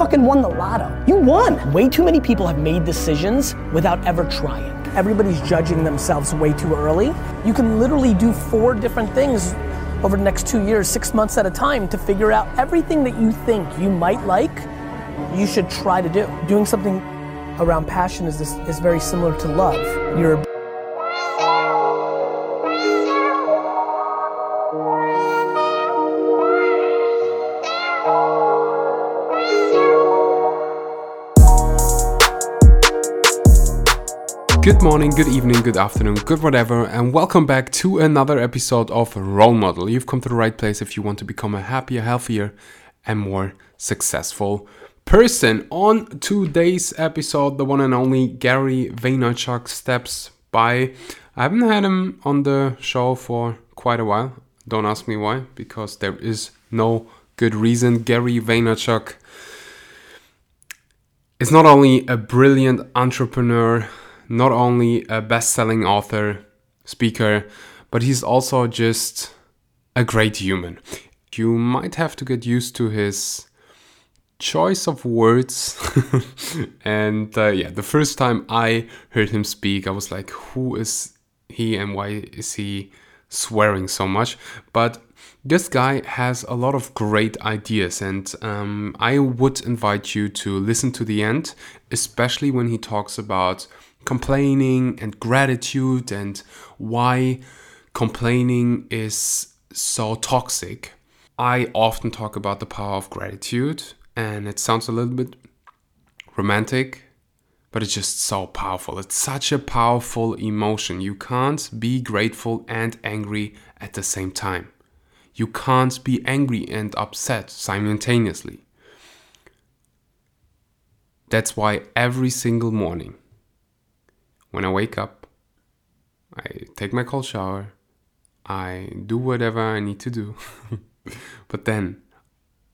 fucking won the lotto. You won. Way too many people have made decisions without ever trying. Everybody's judging themselves way too early. You can literally do four different things over the next two years, six months at a time to figure out everything that you think you might like, you should try to do. Doing something around passion is, this, is very similar to love. You're Good morning, good evening, good afternoon, good whatever, and welcome back to another episode of Role Model. You've come to the right place if you want to become a happier, healthier, and more successful person. On today's episode, the one and only Gary Vaynerchuk steps by. I haven't had him on the show for quite a while. Don't ask me why, because there is no good reason. Gary Vaynerchuk is not only a brilliant entrepreneur, not only a best selling author, speaker, but he's also just a great human. You might have to get used to his choice of words. and uh, yeah, the first time I heard him speak, I was like, who is he and why is he swearing so much? But this guy has a lot of great ideas, and um, I would invite you to listen to the end, especially when he talks about complaining and gratitude and why complaining is so toxic. I often talk about the power of gratitude, and it sounds a little bit romantic, but it's just so powerful. It's such a powerful emotion. You can't be grateful and angry at the same time. You can't be angry and upset simultaneously. That's why every single morning when I wake up, I take my cold shower, I do whatever I need to do. but then,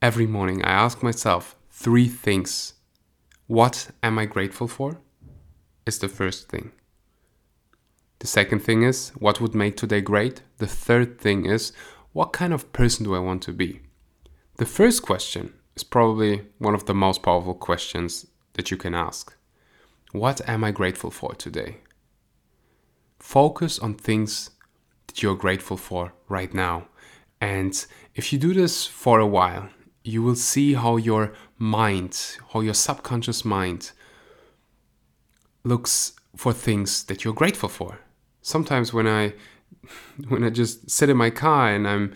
every morning, I ask myself three things. What am I grateful for? Is the first thing. The second thing is, what would make today great? The third thing is, what kind of person do I want to be? The first question is probably one of the most powerful questions that you can ask. What am I grateful for today? Focus on things that you're grateful for right now. And if you do this for a while, you will see how your mind, how your subconscious mind looks for things that you're grateful for. Sometimes when I when I just sit in my car and I'm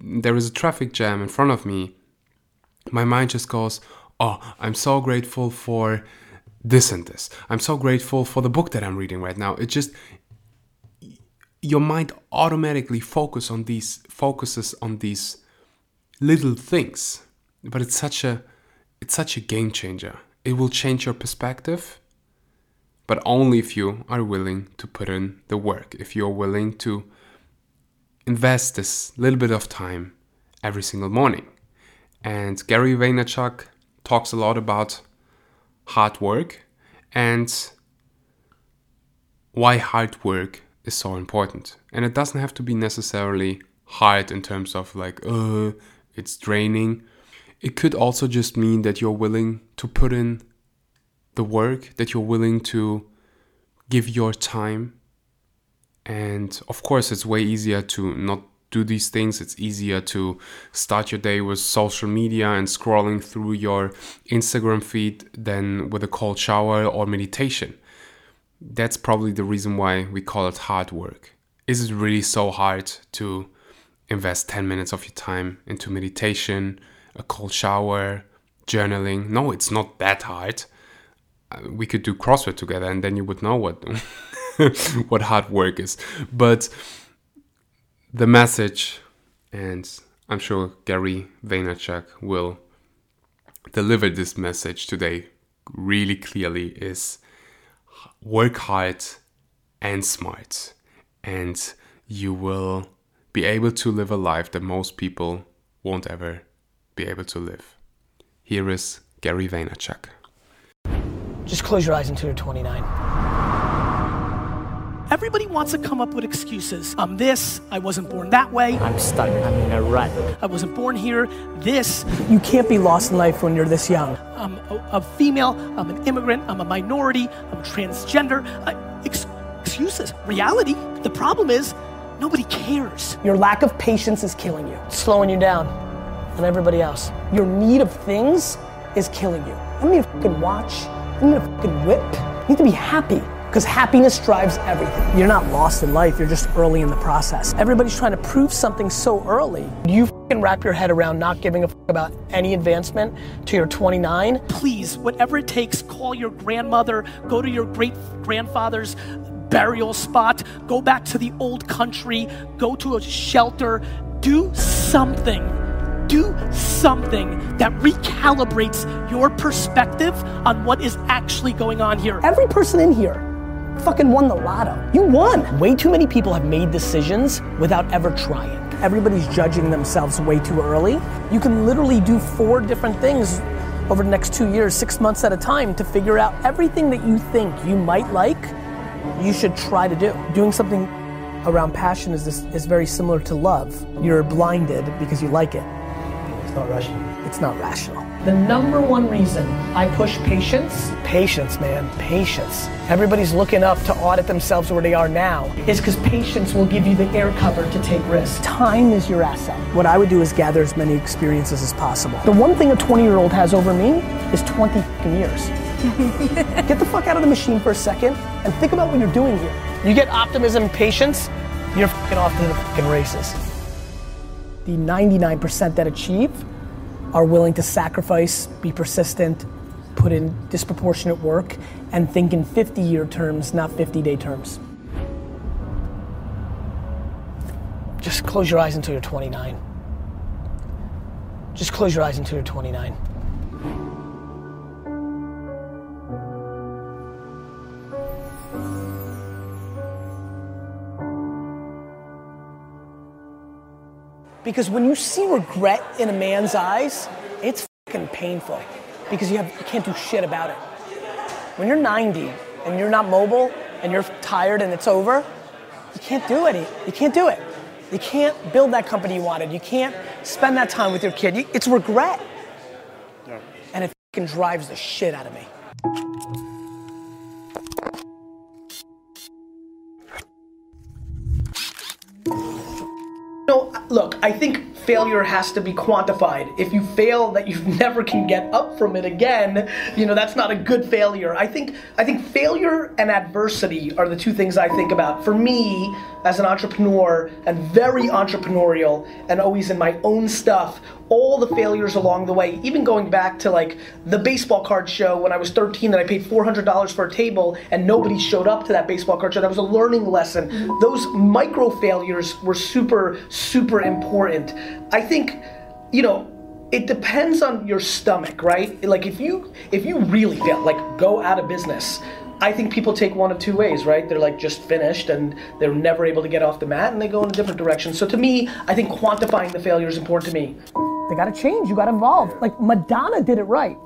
there is a traffic jam in front of me, my mind just goes, "Oh, I'm so grateful for this and this. I'm so grateful for the book that I'm reading right now. It just your mind automatically focus on these focuses on these little things. But it's such a it's such a game changer. It will change your perspective, but only if you are willing to put in the work. If you're willing to invest this little bit of time every single morning. And Gary Vaynerchuk talks a lot about hard work and why hard work is so important. And it doesn't have to be necessarily hard in terms of like, uh, it's draining. It could also just mean that you're willing to put in the work, that you're willing to give your time. And of course, it's way easier to not do these things, it's easier to start your day with social media and scrolling through your Instagram feed than with a cold shower or meditation. That's probably the reason why we call it hard work. Is it really so hard to invest 10 minutes of your time into meditation, a cold shower, journaling? No, it's not that hard. Uh, we could do CrossFit together and then you would know what what hard work is. But the message, and I'm sure Gary Vaynerchuk will deliver this message today really clearly, is work hard and smart, and you will be able to live a life that most people won't ever be able to live. Here is Gary Vaynerchuk. Just close your eyes until you're 29. Everybody wants to come up with excuses. I'm this, I wasn't born that way. I'm stuck. I'm in a rut. I wasn't born here. This. You can't be lost in life when you're this young. I'm a, a female, I'm an immigrant, I'm a minority, I'm transgender. I, ex- excuses. Reality, the problem is, nobody cares. Your lack of patience is killing you, slowing you down and everybody else. Your need of things is killing you. I need a fucking watch. I need a fucking whip. You need to be happy. Because happiness drives everything. You're not lost in life, you're just early in the process. Everybody's trying to prove something so early. You can wrap your head around not giving a fuck about any advancement to your 29? Please, whatever it takes, call your grandmother, go to your great grandfather's burial spot, go back to the old country, go to a shelter, do something do something that recalibrates your perspective on what is actually going on here. Every person in here fucking won the lotto. You won. Way too many people have made decisions without ever trying. Everybody's judging themselves way too early. You can literally do four different things over the next two years, six months at a time, to figure out everything that you think you might like, you should try to do. Doing something around passion is, this, is very similar to love. You're blinded because you like it. It's not rational. It's not rational. The number one reason I push patience, patience, man, patience. Everybody's looking up to audit themselves where they are now, is because patience will give you the air cover to take risks. Time is your asset. What I would do is gather as many experiences as possible. The one thing a 20 year old has over me is 20 years. get the fuck out of the machine for a second and think about what you're doing here. You get optimism and patience, you're fucking off to the fucking races. The 99% that achieve are willing to sacrifice, be persistent, put in disproportionate work, and think in 50 year terms, not 50 day terms. Just close your eyes until you're 29. Just close your eyes until you're 29. Because when you see regret in a man's eyes, it's fucking painful because you, have, you can't do shit about it. When you're 90 and you're not mobile and you're tired and it's over, you can't do it. You can't do it. You can't build that company you wanted. You can't spend that time with your kid. It's regret. Yeah. And it fucking drives the shit out of me. I think failure has to be quantified. If you fail that you never can get up from it again, you know, that's not a good failure. I think I think failure and adversity are the two things I think about. For me, as an entrepreneur and very entrepreneurial and always in my own stuff, all the failures along the way, even going back to like the baseball card show when I was 13 that I paid $400 for a table and nobody showed up to that baseball card show. That was a learning lesson. Those micro failures were super, super important. I think, you know, it depends on your stomach, right? Like if you if you really fail, like go out of business, I think people take one of two ways, right? They're like just finished and they're never able to get off the mat and they go in a different direction. So to me, I think quantifying the failure is important to me. They gotta change, you gotta evolve. Like Madonna did it right.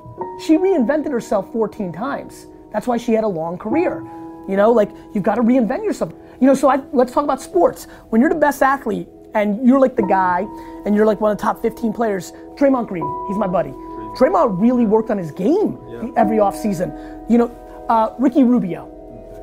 She reinvented herself 14 times. That's why she had a long career. You know, like you've gotta reinvent yourself. You know, so I, let's talk about sports. When you're the best athlete and you're like the guy and you're like one of the top 15 players, Draymond Green, he's my buddy. Draymond really worked on his game yeah. every offseason. You know, uh, Ricky Rubio,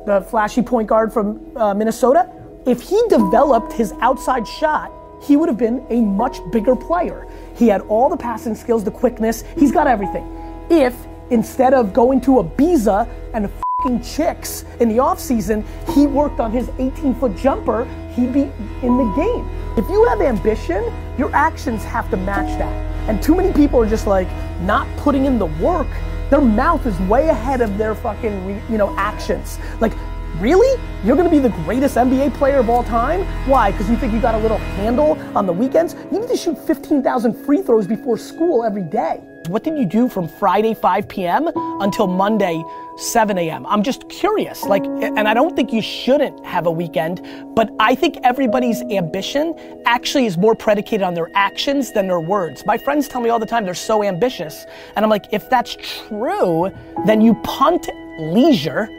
the flashy point guard from uh, Minnesota, if he developed his outside shot, he would have been a much bigger player. He had all the passing skills, the quickness, he's got everything. If instead of going to Ibiza and fucking chicks in the offseason, he worked on his 18 foot jumper, he'd be in the game. If you have ambition, your actions have to match that. And too many people are just like not putting in the work their mouth is way ahead of their fucking, you know, actions. Like, really? You're gonna be the greatest NBA player of all time? Why? Because you think you got a little handle on the weekends? You need to shoot 15,000 free throws before school every day. What did you do from Friday 5 p.m. until Monday 7 a.m.? I'm just curious. Like, and I don't think you shouldn't have a weekend, but I think everybody's ambition actually is more predicated on their actions than their words. My friends tell me all the time they're so ambitious. And I'm like, if that's true, then you punt leisure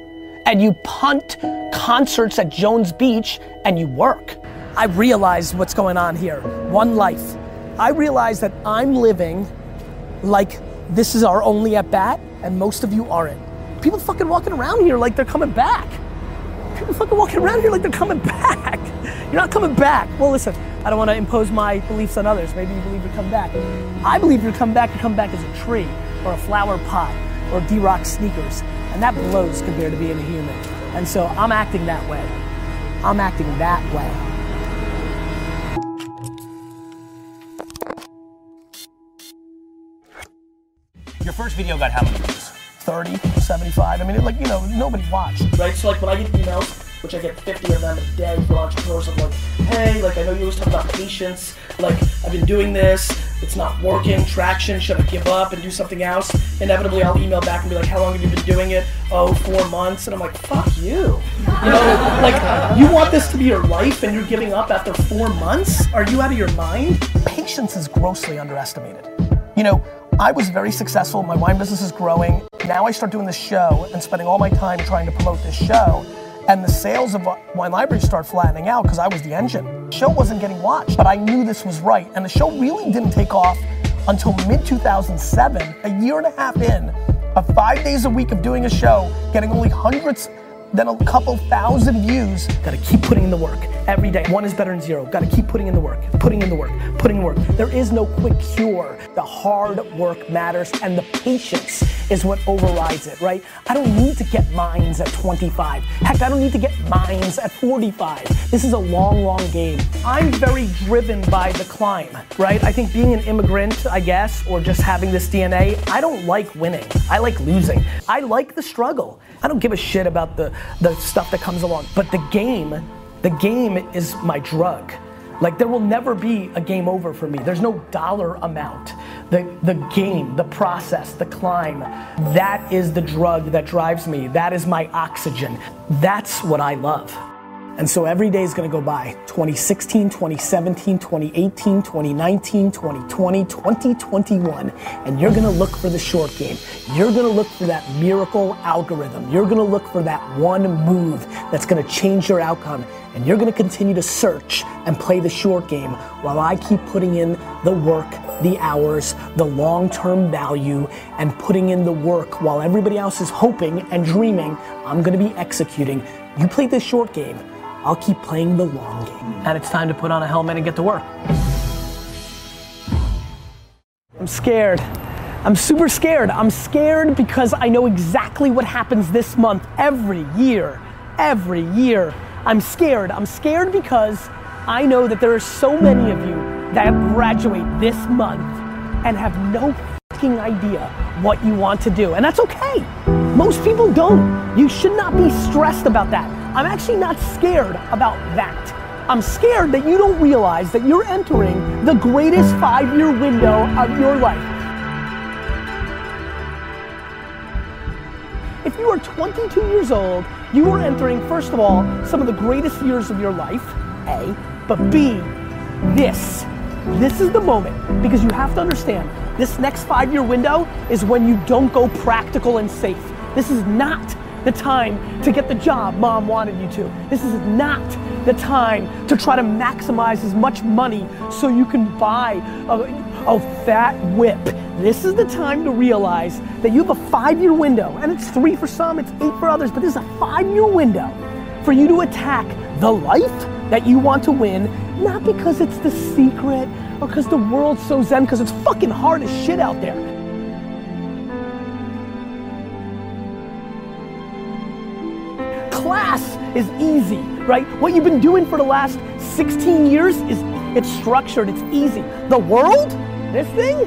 and you punt concerts at Jones Beach and you work. I realize what's going on here. One life. I realize that I'm living like this is our only at bat, and most of you aren't. People fucking walking around here like they're coming back. People fucking walking around here like they're coming back. You're not coming back. Well, listen, I don't want to impose my beliefs on others. Maybe you believe you come back. I believe you come back, you come back as a tree or a flower pot or D-Rock sneakers. And that blows compared to being a human. And so I'm acting that way. I'm acting that way. Your first video got how many views? 30, 75. I mean, it, like, you know, nobody watched. Right? So, like, when I get emails, which I get 50 of them a day for entrepreneurs, I'm like, hey, like, I know you always talk about patience. Like, I've been doing this. It's not working. Traction. Should I give up and do something else? Inevitably, I'll email back and be like, how long have you been doing it? Oh, four months. And I'm like, fuck you. You know, like, you want this to be your life and you're giving up after four months? Are you out of your mind? Patience is grossly underestimated. You know, I was very successful. My wine business is growing. Now I start doing this show and spending all my time trying to promote this show. And the sales of Wine Library start flattening out because I was the engine. The show wasn't getting watched, but I knew this was right. And the show really didn't take off until mid 2007, a year and a half in, of five days a week of doing a show, getting only hundreds then a couple thousand views. Gotta keep putting in the work every day. One is better than zero. Gotta keep putting in the work, putting in the work, putting in work. There is no quick cure. The hard work matters and the patience is what overrides it, right? I don't need to get mines at 25. Heck, I don't need to get mines at 45. This is a long, long game. I'm very driven by the climb, right? I think being an immigrant, I guess, or just having this DNA, I don't like winning. I like losing. I like the struggle. I don't give a shit about the, the stuff that comes along. But the game, the game is my drug. Like there will never be a game over for me. There's no dollar amount. The the game, the process, the climb, that is the drug that drives me. That is my oxygen. That's what I love. And so every day is gonna go by 2016, 2017, 2018, 2019, 2020, 2021. And you're gonna look for the short game. You're gonna look for that miracle algorithm. You're gonna look for that one move that's gonna change your outcome. And you're gonna continue to search and play the short game while I keep putting in the work, the hours, the long term value, and putting in the work while everybody else is hoping and dreaming. I'm gonna be executing. You play this short game. I'll keep playing the long game. And it's time to put on a helmet and get to work. I'm scared. I'm super scared. I'm scared because I know exactly what happens this month every year. Every year. I'm scared. I'm scared because I know that there are so many of you that graduate this month and have no fucking idea what you want to do. And that's okay. Most people don't. You should not be stressed about that. I'm actually not scared about that. I'm scared that you don't realize that you're entering the greatest five year window of your life. If you are 22 years old, you are entering, first of all, some of the greatest years of your life, A, but B, this. This is the moment because you have to understand this next five year window is when you don't go practical and safe. This is not the time to get the job mom wanted you to. This is not the time to try to maximize as much money so you can buy a, a fat whip. This is the time to realize that you have a five year window, and it's three for some, it's eight for others, but this is a five year window for you to attack the life that you want to win, not because it's the secret or because the world's so zen, because it's fucking hard as shit out there. Class is easy, right? What you've been doing for the last 16 years is it's structured, it's easy. The world, this thing,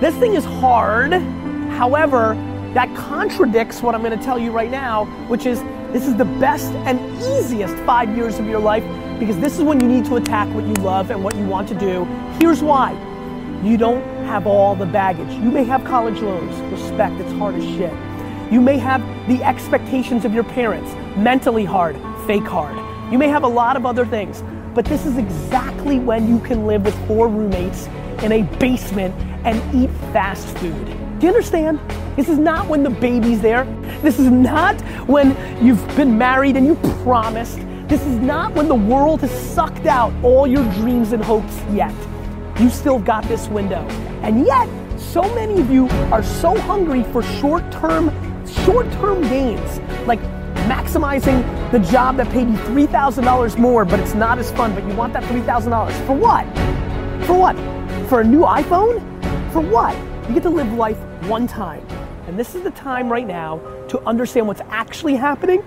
this thing is hard. However, that contradicts what I'm gonna tell you right now, which is this is the best and easiest five years of your life because this is when you need to attack what you love and what you want to do. Here's why. You don't have all the baggage. You may have college loans, respect, it's hard as shit. You may have the expectations of your parents, mentally hard, fake hard. You may have a lot of other things, but this is exactly when you can live with four roommates in a basement and eat fast food. Do you understand? This is not when the baby's there. This is not when you've been married and you promised. This is not when the world has sucked out all your dreams and hopes yet. You still got this window. And yet, so many of you are so hungry for short-term, short-term gains. Like maximizing the job that paid you $3,000 more, but it's not as fun, but you want that $3,000. For what? For what? For a new iPhone? For what? You get to live life one time. And this is the time right now to understand what's actually happening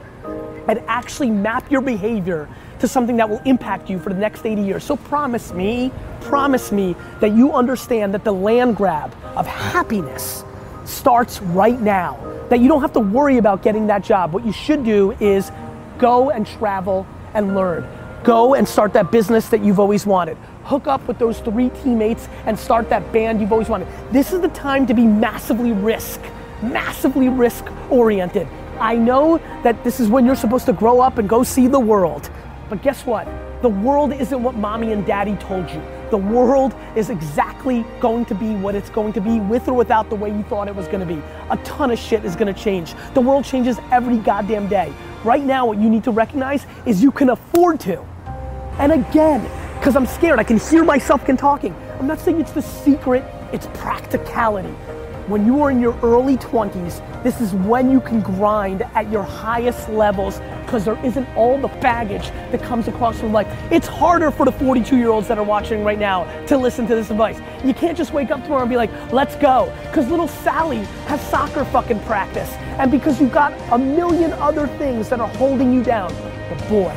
and actually map your behavior to something that will impact you for the next 80 years. So promise me, promise me that you understand that the land grab of happiness starts right now. That you don't have to worry about getting that job. What you should do is go and travel and learn. Go and start that business that you've always wanted. Hook up with those three teammates and start that band you've always wanted. This is the time to be massively risk, massively risk oriented. I know that this is when you're supposed to grow up and go see the world. But guess what? The world isn't what mommy and daddy told you. The world is exactly going to be what it's going to be with or without the way you thought it was going to be. A ton of shit is going to change. The world changes every goddamn day. Right now, what you need to recognize is you can afford to. And again, because I'm scared, I can hear myself can talking. I'm not saying it's the secret, it's practicality when you are in your early 20s, this is when you can grind at your highest levels because there isn't all the baggage that comes across from life. It's harder for the 42 year olds that are watching right now to listen to this advice. You can't just wake up tomorrow and be like, let's go. Because little Sally has soccer fucking practice. And because you've got a million other things that are holding you down. But boy,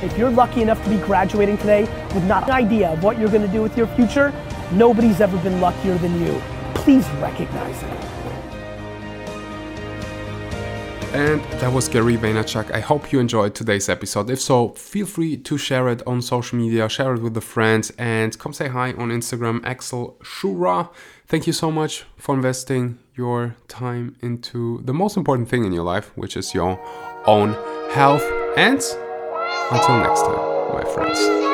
if you're lucky enough to be graduating today with not an idea of what you're gonna do with your future, nobody's ever been luckier than you please recognize it. And that was Gary Vaynerchuk. I hope you enjoyed today's episode. If so, feel free to share it on social media, share it with a friend, and come say hi on Instagram, Axel Schura. Thank you so much for investing your time into the most important thing in your life, which is your own health. And until next time, my friends.